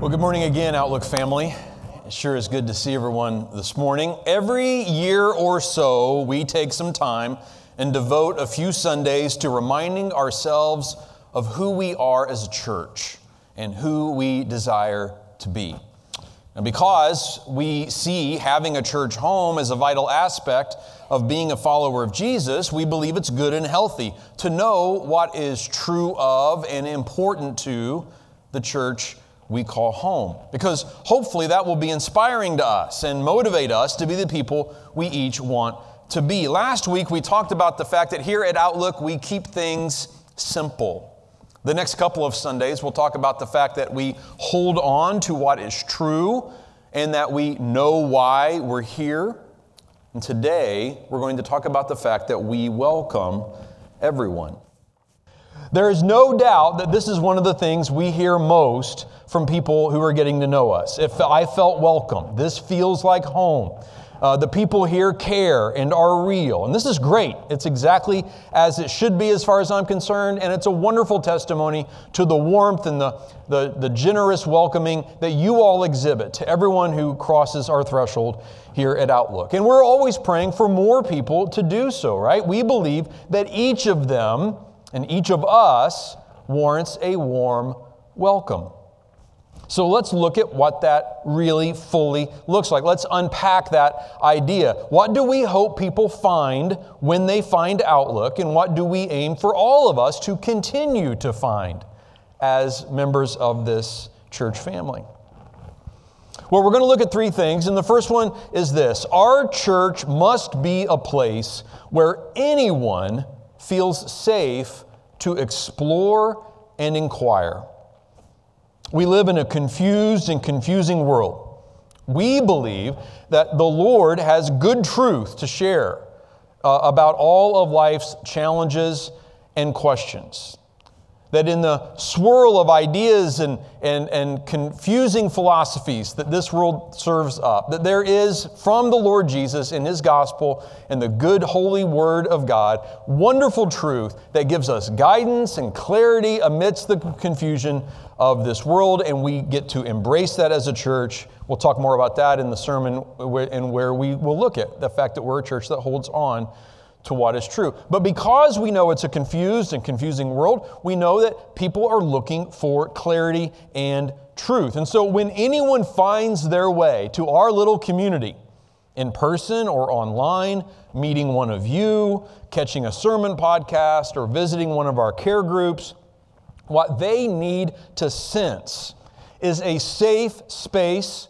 Well, good morning again, Outlook family. It sure is good to see everyone this morning. Every year or so, we take some time and devote a few Sundays to reminding ourselves of who we are as a church and who we desire to be. And because we see having a church home as a vital aspect of being a follower of Jesus, we believe it's good and healthy to know what is true of and important to the church we call home. Because hopefully that will be inspiring to us and motivate us to be the people we each want to be. Last week we talked about the fact that here at Outlook we keep things simple. The next couple of Sundays we'll talk about the fact that we hold on to what is true and that we know why we're here. And today we're going to talk about the fact that we welcome everyone. There is no doubt that this is one of the things we hear most from people who are getting to know us. If I felt welcome, this feels like home. Uh, the people here care and are real. And this is great. It's exactly as it should be, as far as I'm concerned. And it's a wonderful testimony to the warmth and the, the, the generous welcoming that you all exhibit to everyone who crosses our threshold here at Outlook. And we're always praying for more people to do so, right? We believe that each of them and each of us warrants a warm welcome. So let's look at what that really fully looks like. Let's unpack that idea. What do we hope people find when they find Outlook, and what do we aim for all of us to continue to find as members of this church family? Well, we're going to look at three things, and the first one is this Our church must be a place where anyone feels safe to explore and inquire. We live in a confused and confusing world. We believe that the Lord has good truth to share uh, about all of life's challenges and questions that in the swirl of ideas and, and, and confusing philosophies that this world serves up, that there is from the Lord Jesus in His gospel and the good holy word of God, wonderful truth that gives us guidance and clarity amidst the confusion of this world, and we get to embrace that as a church. We'll talk more about that in the sermon, and where we will look at the fact that we're a church that holds on to what is true. But because we know it's a confused and confusing world, we know that people are looking for clarity and truth. And so when anyone finds their way to our little community, in person or online, meeting one of you, catching a sermon podcast, or visiting one of our care groups, what they need to sense is a safe space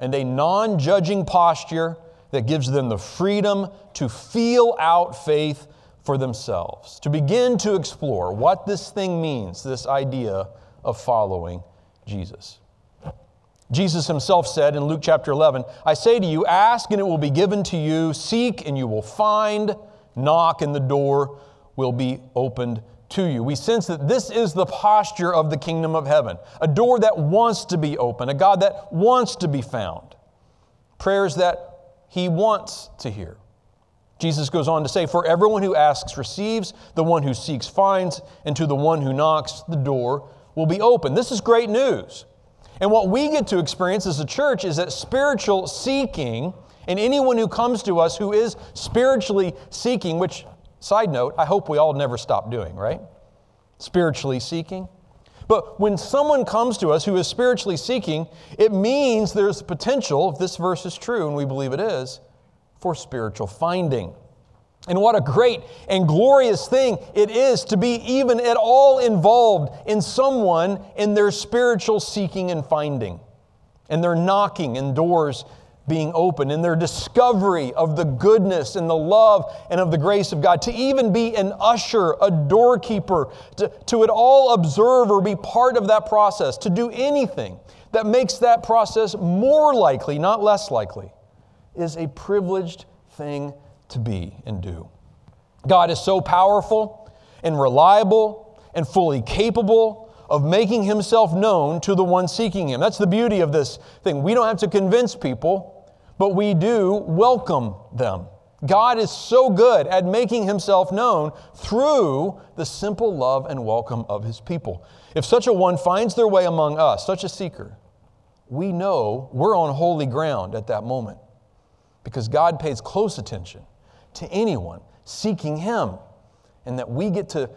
and a non judging posture that gives them the freedom to feel out faith for themselves, to begin to explore what this thing means, this idea of following Jesus. Jesus himself said in Luke chapter 11, I say to you, ask and it will be given to you, seek and you will find, knock and the door will be opened to you. We sense that this is the posture of the kingdom of heaven a door that wants to be open, a God that wants to be found, prayers that he wants to hear. Jesus goes on to say, For everyone who asks receives, the one who seeks finds, and to the one who knocks, the door will be open. This is great news. And what we get to experience as a church is that spiritual seeking, and anyone who comes to us who is spiritually seeking, which, side note, I hope we all never stop doing, right? Spiritually seeking. But when someone comes to us who is spiritually seeking, it means there's potential, if this verse is true, and we believe it is, for spiritual finding. And what a great and glorious thing it is to be even at all involved in someone in their spiritual seeking and finding, and their knocking and doors being open, in their discovery of the goodness and the love and of the grace of God, to even be an usher, a doorkeeper, to, to at all observe or be part of that process, to do anything that makes that process more likely, not less likely, is a privileged thing to be and do. God is so powerful and reliable and fully capable of making himself known to the one seeking him. That's the beauty of this thing. We don't have to convince people but we do welcome them. God is so good at making himself known through the simple love and welcome of his people. If such a one finds their way among us, such a seeker, we know we're on holy ground at that moment because God pays close attention to anyone seeking Him, and that we get to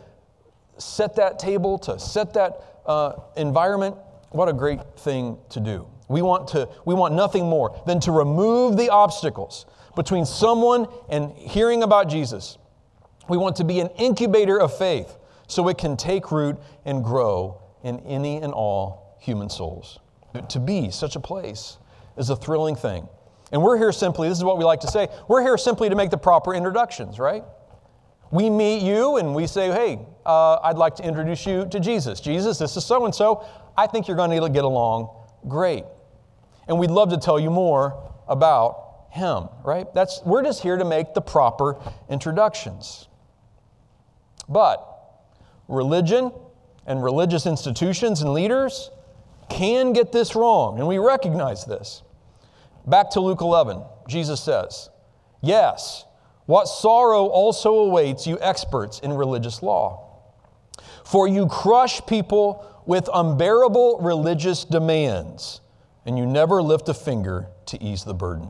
set that table, to set that uh, environment. What a great thing to do. We want, to, we want nothing more than to remove the obstacles between someone and hearing about Jesus. We want to be an incubator of faith so it can take root and grow in any and all human souls. To be such a place is a thrilling thing. And we're here simply, this is what we like to say, we're here simply to make the proper introductions, right? We meet you and we say, hey, uh, I'd like to introduce you to Jesus. Jesus, this is so and so. I think you're going to get along great. And we'd love to tell you more about him, right? That's, we're just here to make the proper introductions. But religion and religious institutions and leaders can get this wrong, and we recognize this. Back to Luke 11, Jesus says, Yes, what sorrow also awaits you experts in religious law. For you crush people with unbearable religious demands, and you never lift a finger to ease the burden.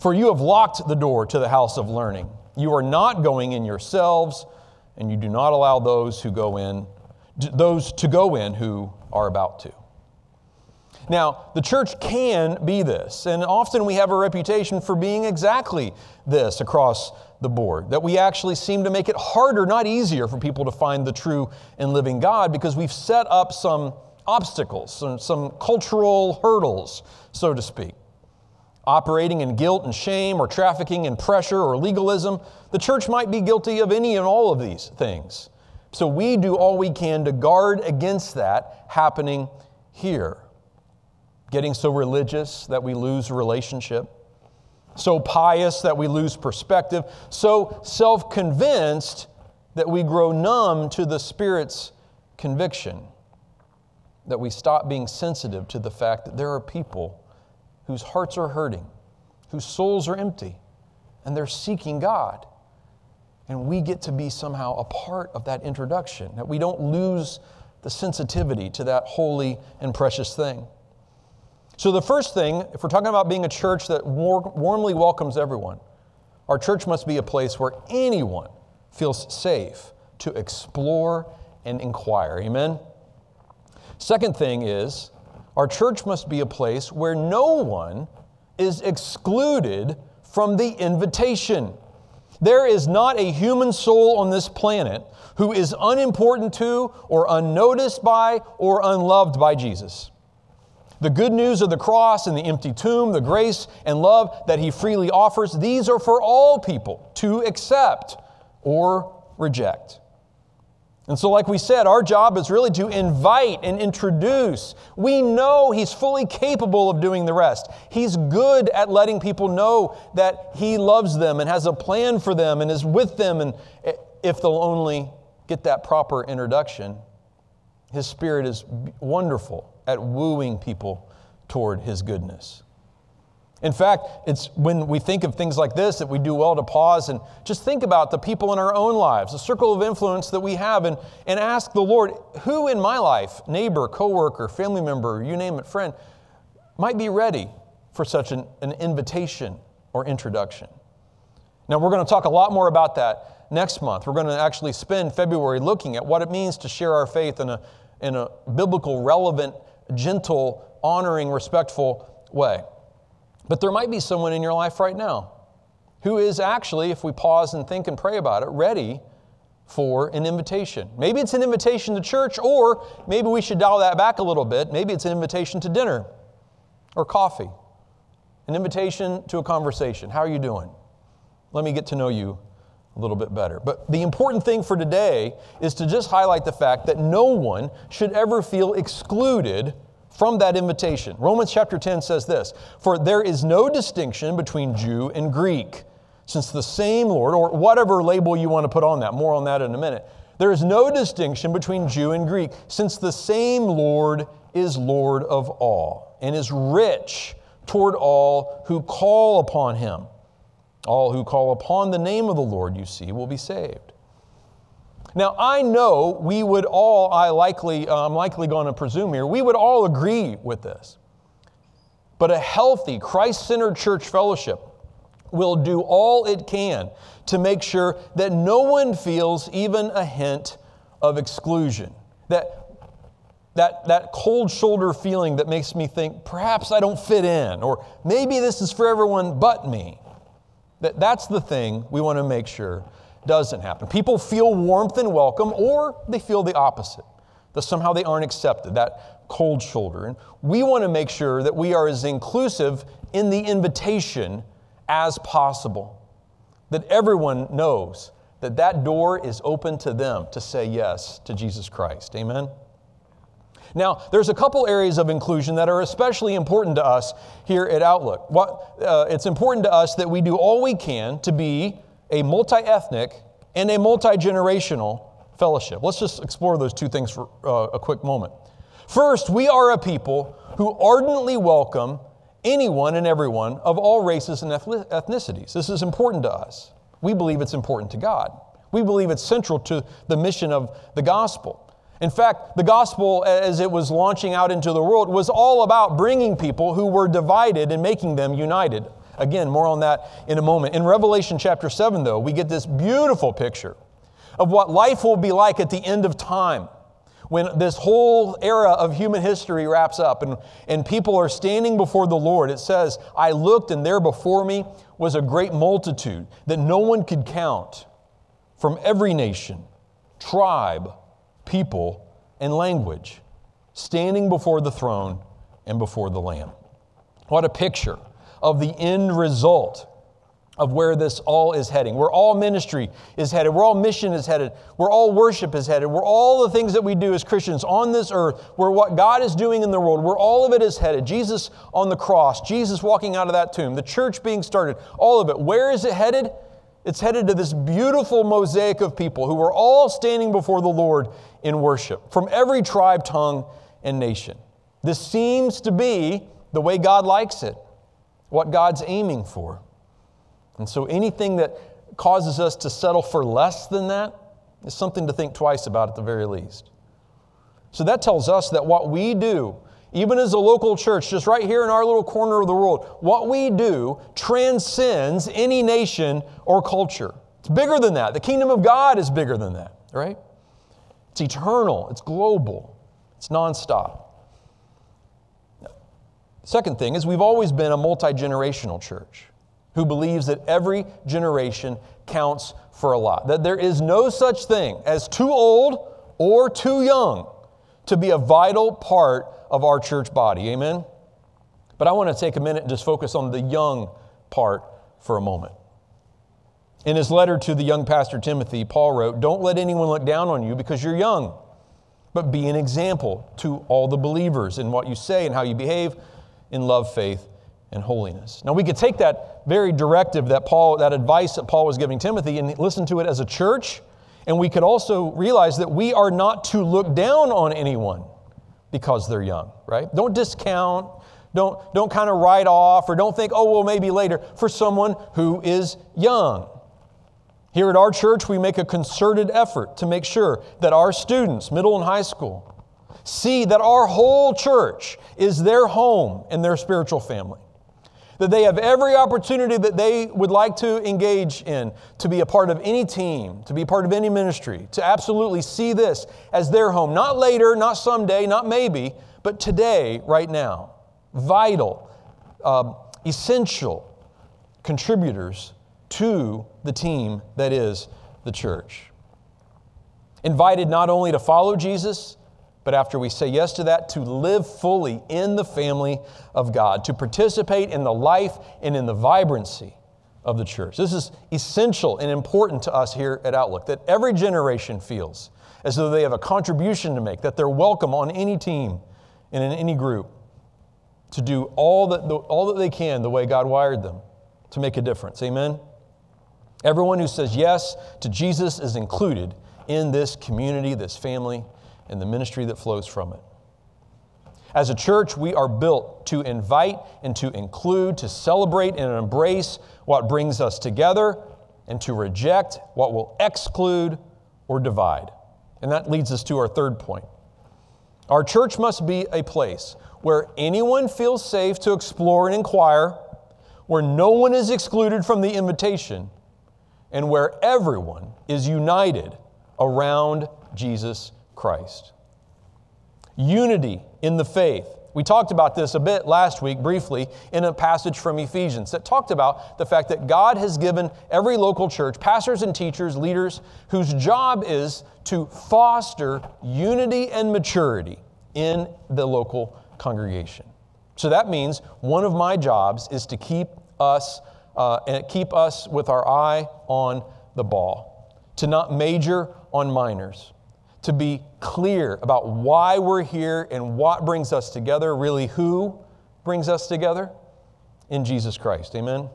For you have locked the door to the house of learning. You are not going in yourselves, and you do not allow those who go in, those to go in who are about to. Now, the church can be this, and often we have a reputation for being exactly this across the board. That we actually seem to make it harder, not easier, for people to find the true and living God because we've set up some obstacles, some, some cultural hurdles, so to speak. Operating in guilt and shame, or trafficking in pressure or legalism, the church might be guilty of any and all of these things. So we do all we can to guard against that happening here getting so religious that we lose relationship, so pious that we lose perspective, so self convinced that we grow numb to the Spirit's conviction, that we stop being sensitive to the fact that there are people whose hearts are hurting, whose souls are empty, and they're seeking God. And we get to be somehow a part of that introduction, that we don't lose the sensitivity to that holy and precious thing. So, the first thing, if we're talking about being a church that war- warmly welcomes everyone, our church must be a place where anyone feels safe to explore and inquire. Amen? Second thing is, our church must be a place where no one is excluded from the invitation. There is not a human soul on this planet who is unimportant to, or unnoticed by, or unloved by Jesus. The good news of the cross and the empty tomb, the grace and love that he freely offers, these are for all people to accept or reject. And so, like we said, our job is really to invite and introduce. We know He's fully capable of doing the rest. He's good at letting people know that He loves them and has a plan for them and is with them. And if they'll only get that proper introduction, His Spirit is wonderful at wooing people toward His goodness. In fact, it's when we think of things like this that we do well to pause and just think about the people in our own lives, the circle of influence that we have, and, and ask the Lord, who in my life, neighbor, coworker, family member, you name it, friend, might be ready for such an, an invitation or introduction. Now, we're going to talk a lot more about that next month. We're going to actually spend February looking at what it means to share our faith in a, in a biblical, relevant gentle, honoring, respectful way. But there might be someone in your life right now who is actually, if we pause and think and pray about it, ready for an invitation. Maybe it's an invitation to church, or maybe we should dial that back a little bit. Maybe it's an invitation to dinner or coffee, an invitation to a conversation. How are you doing? Let me get to know you a little bit better. But the important thing for today is to just highlight the fact that no one should ever feel excluded from that invitation. Romans chapter 10 says this For there is no distinction between Jew and Greek, since the same Lord, or whatever label you want to put on that, more on that in a minute. There is no distinction between Jew and Greek, since the same Lord is Lord of all and is rich toward all who call upon him. All who call upon the name of the Lord, you see, will be saved. Now, I know we would all, I likely, uh, I'm likely going to presume here, we would all agree with this. but a healthy, Christ centered church fellowship will do all it can to make sure that no one feels even a hint of exclusion. That that, that cold shoulder feeling that makes me think perhaps I don't fit in, or maybe this is for everyone but me. That, that's the thing we want to make sure doesn't happen. People feel warmth and welcome, or they feel the opposite, that somehow they aren't accepted, that cold shoulder. And we want to make sure that we are as inclusive in the invitation as possible, that everyone knows that that door is open to them to say yes to Jesus Christ. Amen? Now, there's a couple areas of inclusion that are especially important to us here at Outlook. What, uh, it's important to us that we do all we can to be a multi ethnic and a multi generational fellowship. Let's just explore those two things for uh, a quick moment. First, we are a people who ardently welcome anyone and everyone of all races and ethnicities. This is important to us. We believe it's important to God. We believe it's central to the mission of the gospel. In fact, the gospel, as it was launching out into the world, was all about bringing people who were divided and making them united. Again, more on that in a moment. In Revelation chapter 7, though, we get this beautiful picture of what life will be like at the end of time when this whole era of human history wraps up and, and people are standing before the Lord. It says, I looked, and there before me was a great multitude that no one could count from every nation, tribe, people, and language, standing before the throne and before the Lamb. What a picture of the end result of where this all is heading. Where all ministry is headed, where all mission is headed, where all worship is headed, where all the things that we do as Christians on this earth, where what God is doing in the world, where all of it is headed. Jesus on the cross, Jesus walking out of that tomb, the church being started, all of it. Where is it headed? It's headed to this beautiful mosaic of people who are all standing before the Lord in worship from every tribe, tongue, and nation. This seems to be the way God likes it, what God's aiming for. And so anything that causes us to settle for less than that is something to think twice about at the very least. So that tells us that what we do, even as a local church, just right here in our little corner of the world, what we do transcends any nation or culture. It's bigger than that. The kingdom of God is bigger than that, right? It's eternal, it's global, it's nonstop. Second thing is, we've always been a multi generational church who believes that every generation counts for a lot. That there is no such thing as too old or too young to be a vital part of our church body. Amen? But I want to take a minute and just focus on the young part for a moment. In his letter to the young pastor Timothy, Paul wrote, Don't let anyone look down on you because you're young, but be an example to all the believers in what you say and how you behave in love, faith, and holiness. Now, we could take that very directive that Paul, that advice that Paul was giving Timothy, and listen to it as a church. And we could also realize that we are not to look down on anyone because they're young, right? Don't discount, don't, don't kind of write off, or don't think, oh, well, maybe later, for someone who is young. Here at our church, we make a concerted effort to make sure that our students, middle and high school, see that our whole church is their home and their spiritual family that they have every opportunity that they would like to engage in, to be a part of any team, to be a part of any ministry, to absolutely see this as their home. Not later, not someday, not maybe, but today, right now. Vital, uh, essential contributors to the team that is the church. Invited not only to follow Jesus, but after we say yes to that, to live fully in the family of God, to participate in the life and in the vibrancy of the church. This is essential and important to us here at Outlook that every generation feels as though they have a contribution to make, that they're welcome on any team and in any group to do all that, all that they can the way God wired them to make a difference. Amen? Everyone who says yes to Jesus is included in this community, this family and the ministry that flows from it. As a church, we are built to invite and to include, to celebrate and embrace what brings us together, and to reject what will exclude or divide. And that leads us to our third point. Our church must be a place where anyone feels safe to explore and inquire, where no one is excluded from the invitation, and where everyone is united around Jesus Christ. Unity in the faith. We talked about this a bit last week briefly in a passage from Ephesians that talked about the fact that God has given every local church pastors and teachers, leaders, whose job is to foster unity and maturity in the local congregation. So that means one of my jobs is to keep us uh, and keep us with our eye on the ball, to not major on minors, to be clear about why we're here and what brings us together, really, who brings us together in Jesus Christ. Amen?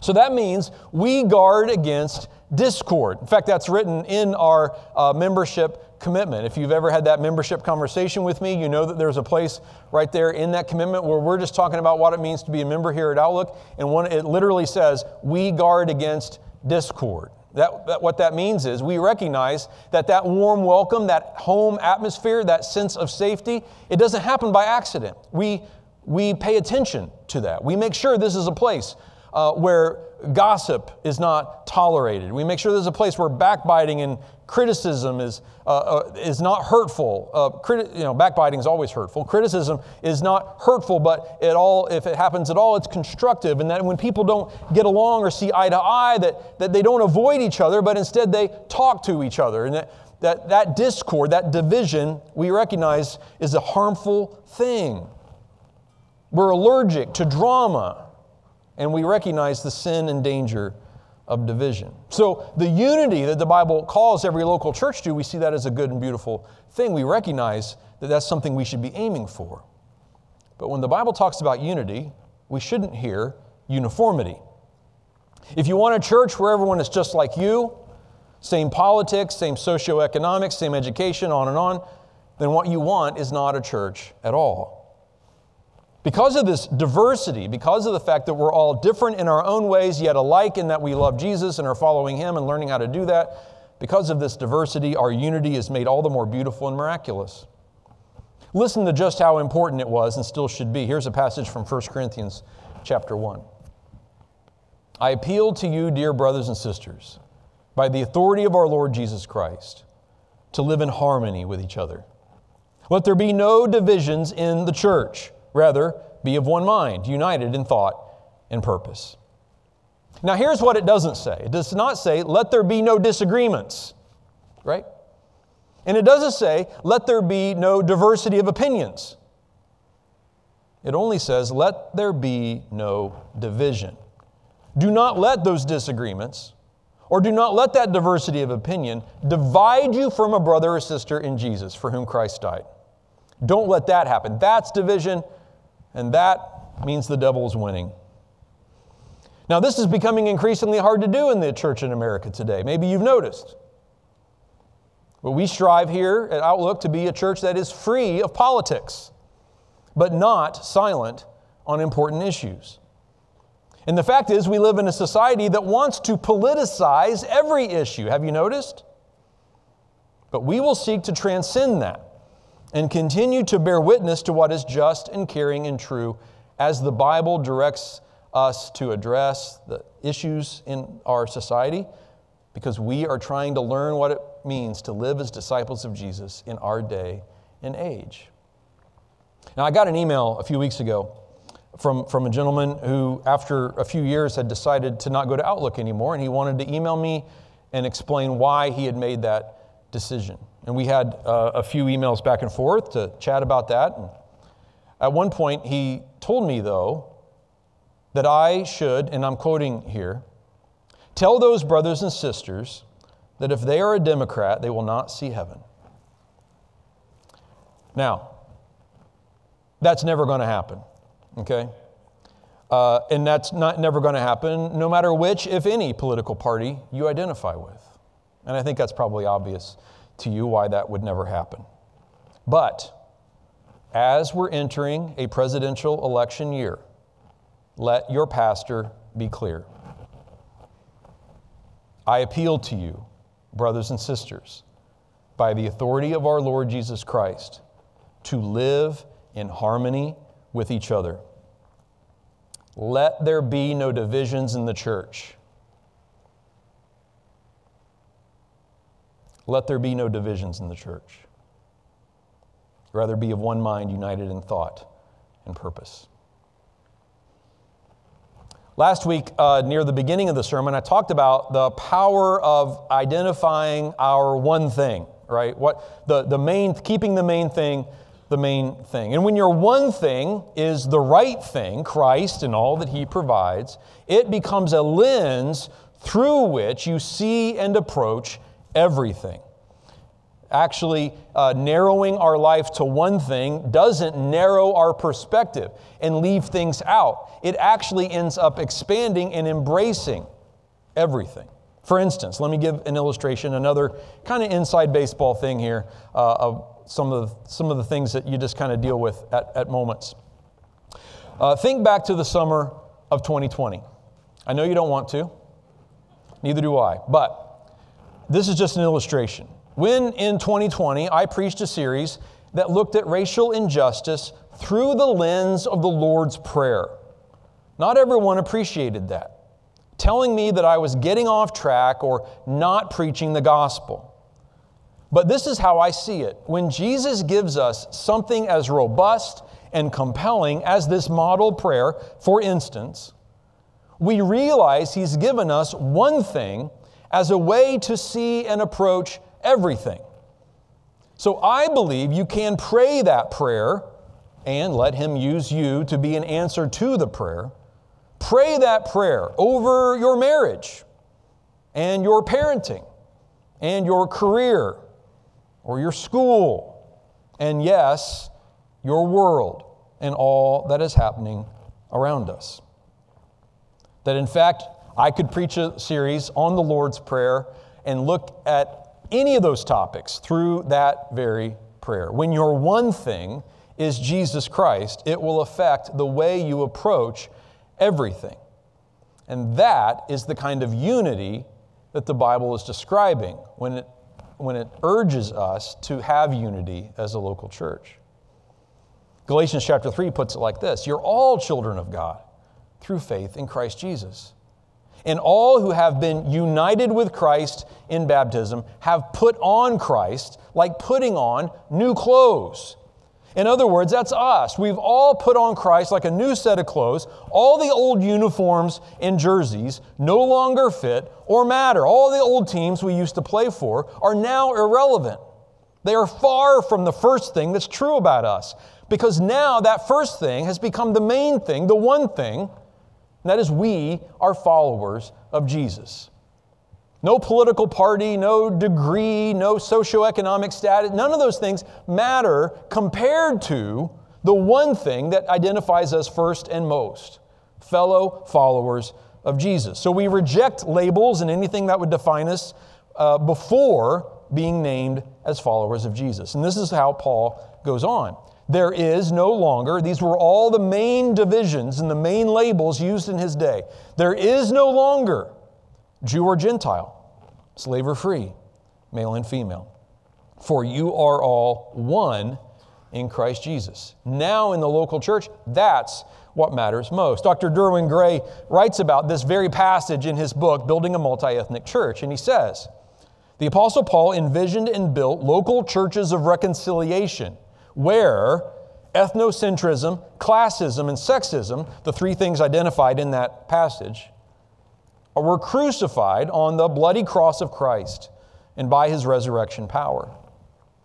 So that means we guard against discord. In fact, that's written in our uh, membership commitment. If you've ever had that membership conversation with me, you know that there's a place right there in that commitment where we're just talking about what it means to be a member here at Outlook. And one, it literally says, We guard against discord. That, that, what that means is we recognize that that warm welcome, that home atmosphere, that sense of safety, it doesn't happen by accident. We, we pay attention to that. We make sure this is a place uh, where gossip is not tolerated. We make sure there's a place where backbiting and criticism is, uh, uh, is not hurtful. Uh, criti- you know, backbiting is always hurtful. Criticism is not hurtful, but it all, if it happens at all, it's constructive. And that when people don't get along or see eye to eye, that, that they don't avoid each other, but instead they talk to each other. And that, that, that discord, that division, we recognize is a harmful thing. We're allergic to drama and we recognize the sin and danger of division. So, the unity that the Bible calls every local church to, we see that as a good and beautiful thing. We recognize that that's something we should be aiming for. But when the Bible talks about unity, we shouldn't hear uniformity. If you want a church where everyone is just like you, same politics, same socioeconomics, same education, on and on, then what you want is not a church at all. Because of this diversity, because of the fact that we're all different in our own ways, yet alike in that we love Jesus and are following Him and learning how to do that, because of this diversity, our unity is made all the more beautiful and miraculous. Listen to just how important it was and still should be. Here's a passage from 1 Corinthians chapter 1. I appeal to you, dear brothers and sisters, by the authority of our Lord Jesus Christ, to live in harmony with each other. Let there be no divisions in the church Rather, be of one mind, united in thought and purpose. Now, here's what it doesn't say it does not say, let there be no disagreements, right? And it doesn't say, let there be no diversity of opinions. It only says, let there be no division. Do not let those disagreements, or do not let that diversity of opinion divide you from a brother or sister in Jesus for whom Christ died. Don't let that happen. That's division and that means the devil is winning. Now, this is becoming increasingly hard to do in the church in America today. Maybe you've noticed. But we strive here at Outlook to be a church that is free of politics, but not silent on important issues. And the fact is, we live in a society that wants to politicize every issue. Have you noticed? But we will seek to transcend that and continue to bear witness to what is just and caring and true as the Bible directs us to address the issues in our society because we are trying to learn what it means to live as disciples of Jesus in our day and age. Now, I got an email a few weeks ago from, from a gentleman who, after a few years, had decided to not go to Outlook anymore, and he wanted to email me and explain why he had made that decision. And we had uh, a few emails back and forth to chat about that. And at one point, he told me, though, that I should, and I'm quoting here, tell those brothers and sisters that if they are a Democrat, they will not see heaven. Now, that's never going to happen, okay? Uh, and that's not never going to happen no matter which, if any, political party you identify with. And I think that's probably obvious to you why that would never happen. But as we're entering a presidential election year, let your pastor be clear. I appeal to you, brothers and sisters, by the authority of our Lord Jesus Christ, to live in harmony with each other. Let there be no divisions in the church. Let there be no divisions in the church. Rather, be of one mind, united in thought and purpose. Last week, uh, near the beginning of the sermon, I talked about the power of identifying our one thing, right? What the, the main, keeping the main thing the main thing. And when your one thing is the right thing, Christ and all that He provides, it becomes a lens through which you see and approach everything. Actually, uh, narrowing our life to one thing doesn't narrow our perspective and leave things out. It actually ends up expanding and embracing everything. For instance, let me give an illustration, another kind of inside baseball thing here uh, of some of, the, some of the things that you just kind of deal with at, at moments. Uh, think back to the summer of 2020. I know you don't want to, neither do I, but this is just an illustration. When in 2020 I preached a series that looked at racial injustice through the lens of the Lord's Prayer, not everyone appreciated that, telling me that I was getting off track or not preaching the gospel. But this is how I see it. When Jesus gives us something as robust and compelling as this model prayer, for instance, we realize He's given us one thing as a way to see and approach everything. So I believe you can pray that prayer and let Him use you to be an answer to the prayer. Pray that prayer over your marriage and your parenting and your career or your school, and yes, your world and all that is happening around us. That in fact, I could preach a series on the Lord's Prayer and look at any of those topics through that very prayer. When your one thing is Jesus Christ, it will affect the way you approach everything. And that is the kind of unity that the Bible is describing when it when it urges us to have unity as a local church. Galatians chapter 3 puts it like this You're all children of God through faith in Christ Jesus. And all who have been united with Christ in baptism have put on Christ like putting on new clothes. In other words, that's us. We've all put on Christ like a new set of clothes. All the old uniforms and jerseys no longer fit or matter. All the old teams we used to play for are now irrelevant. They are far from the first thing that's true about us because now that first thing has become the main thing, the one thing, and that is we are followers of Jesus. No political party, no degree, no socioeconomic status, none of those things matter compared to the one thing that identifies us first and most fellow followers of Jesus. So we reject labels and anything that would define us uh, before being named as followers of Jesus. And this is how Paul goes on. There is no longer, these were all the main divisions and the main labels used in his day. There is no longer Jew or Gentile, slave or free, male and female. For you are all one in Christ Jesus. Now in the local church, that's what matters most. Dr. Derwin Gray writes about this very passage in his book, Building a Multi Ethnic Church, and he says, The Apostle Paul envisioned and built local churches of reconciliation where ethnocentrism, classism, and sexism, the three things identified in that passage, were crucified on the bloody cross of Christ and by his resurrection power.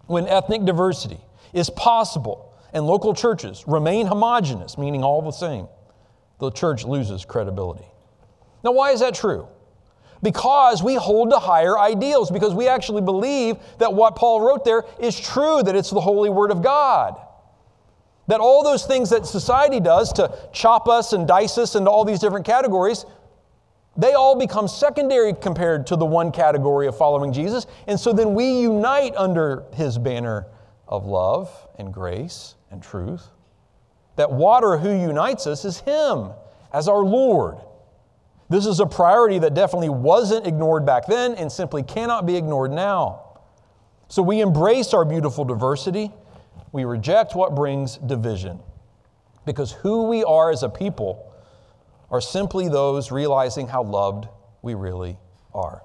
When ethnic diversity is possible and local churches remain homogenous, meaning all the same, the church loses credibility. Now, why is that true? Because we hold to higher ideals, because we actually believe that what Paul wrote there is true, that it's the holy word of God. That all those things that society does to chop us and dice us into all these different categories, they all become secondary compared to the one category of following Jesus. And so then we unite under his banner of love and grace and truth. That water who unites us is him as our Lord. This is a priority that definitely wasn't ignored back then and simply cannot be ignored now. So we embrace our beautiful diversity. we reject what brings division. Because who we are as a people are simply those realizing how loved we really are.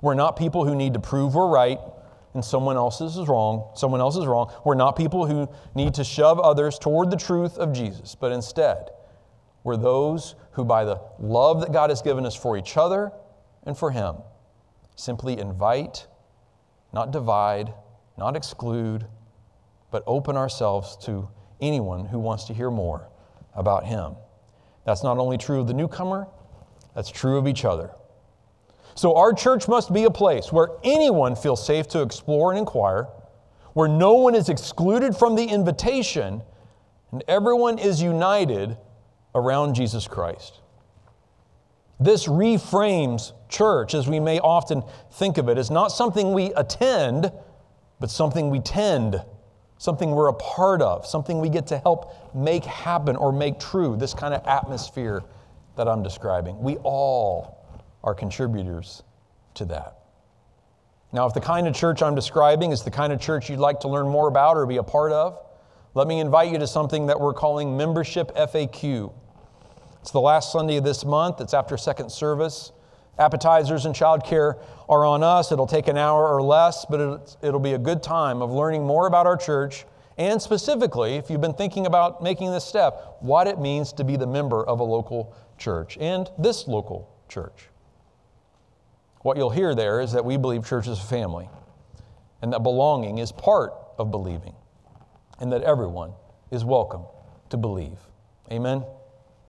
We're not people who need to prove we're right and someone else is wrong. Someone else is wrong. We're not people who need to shove others toward the truth of Jesus, but instead, we're those who, by the love that God has given us for each other and for Him, simply invite, not divide, not exclude, but open ourselves to anyone who wants to hear more about Him. That's not only true of the newcomer, that's true of each other. So, our church must be a place where anyone feels safe to explore and inquire, where no one is excluded from the invitation, and everyone is united around Jesus Christ. This reframes church, as we may often think of it, as not something we attend, but something we tend, something we're a part of, something we get to help make happen or make true, this kind of atmosphere that I'm describing. We all are contributors to that. Now, if the kind of church I'm describing is the kind of church you'd like to learn more about or be a part of, let me invite you to something that we're calling Membership FAQ. It's the last Sunday of this month, it's after second service. Appetizers and childcare are on us. It'll take an hour or less, but it'll be a good time of learning more about our church and specifically, if you've been thinking about making this step, what it means to be the member of a local church and this local church. What you'll hear there is that we believe church is a family, and that belonging is part of believing, and that everyone is welcome to believe. Amen.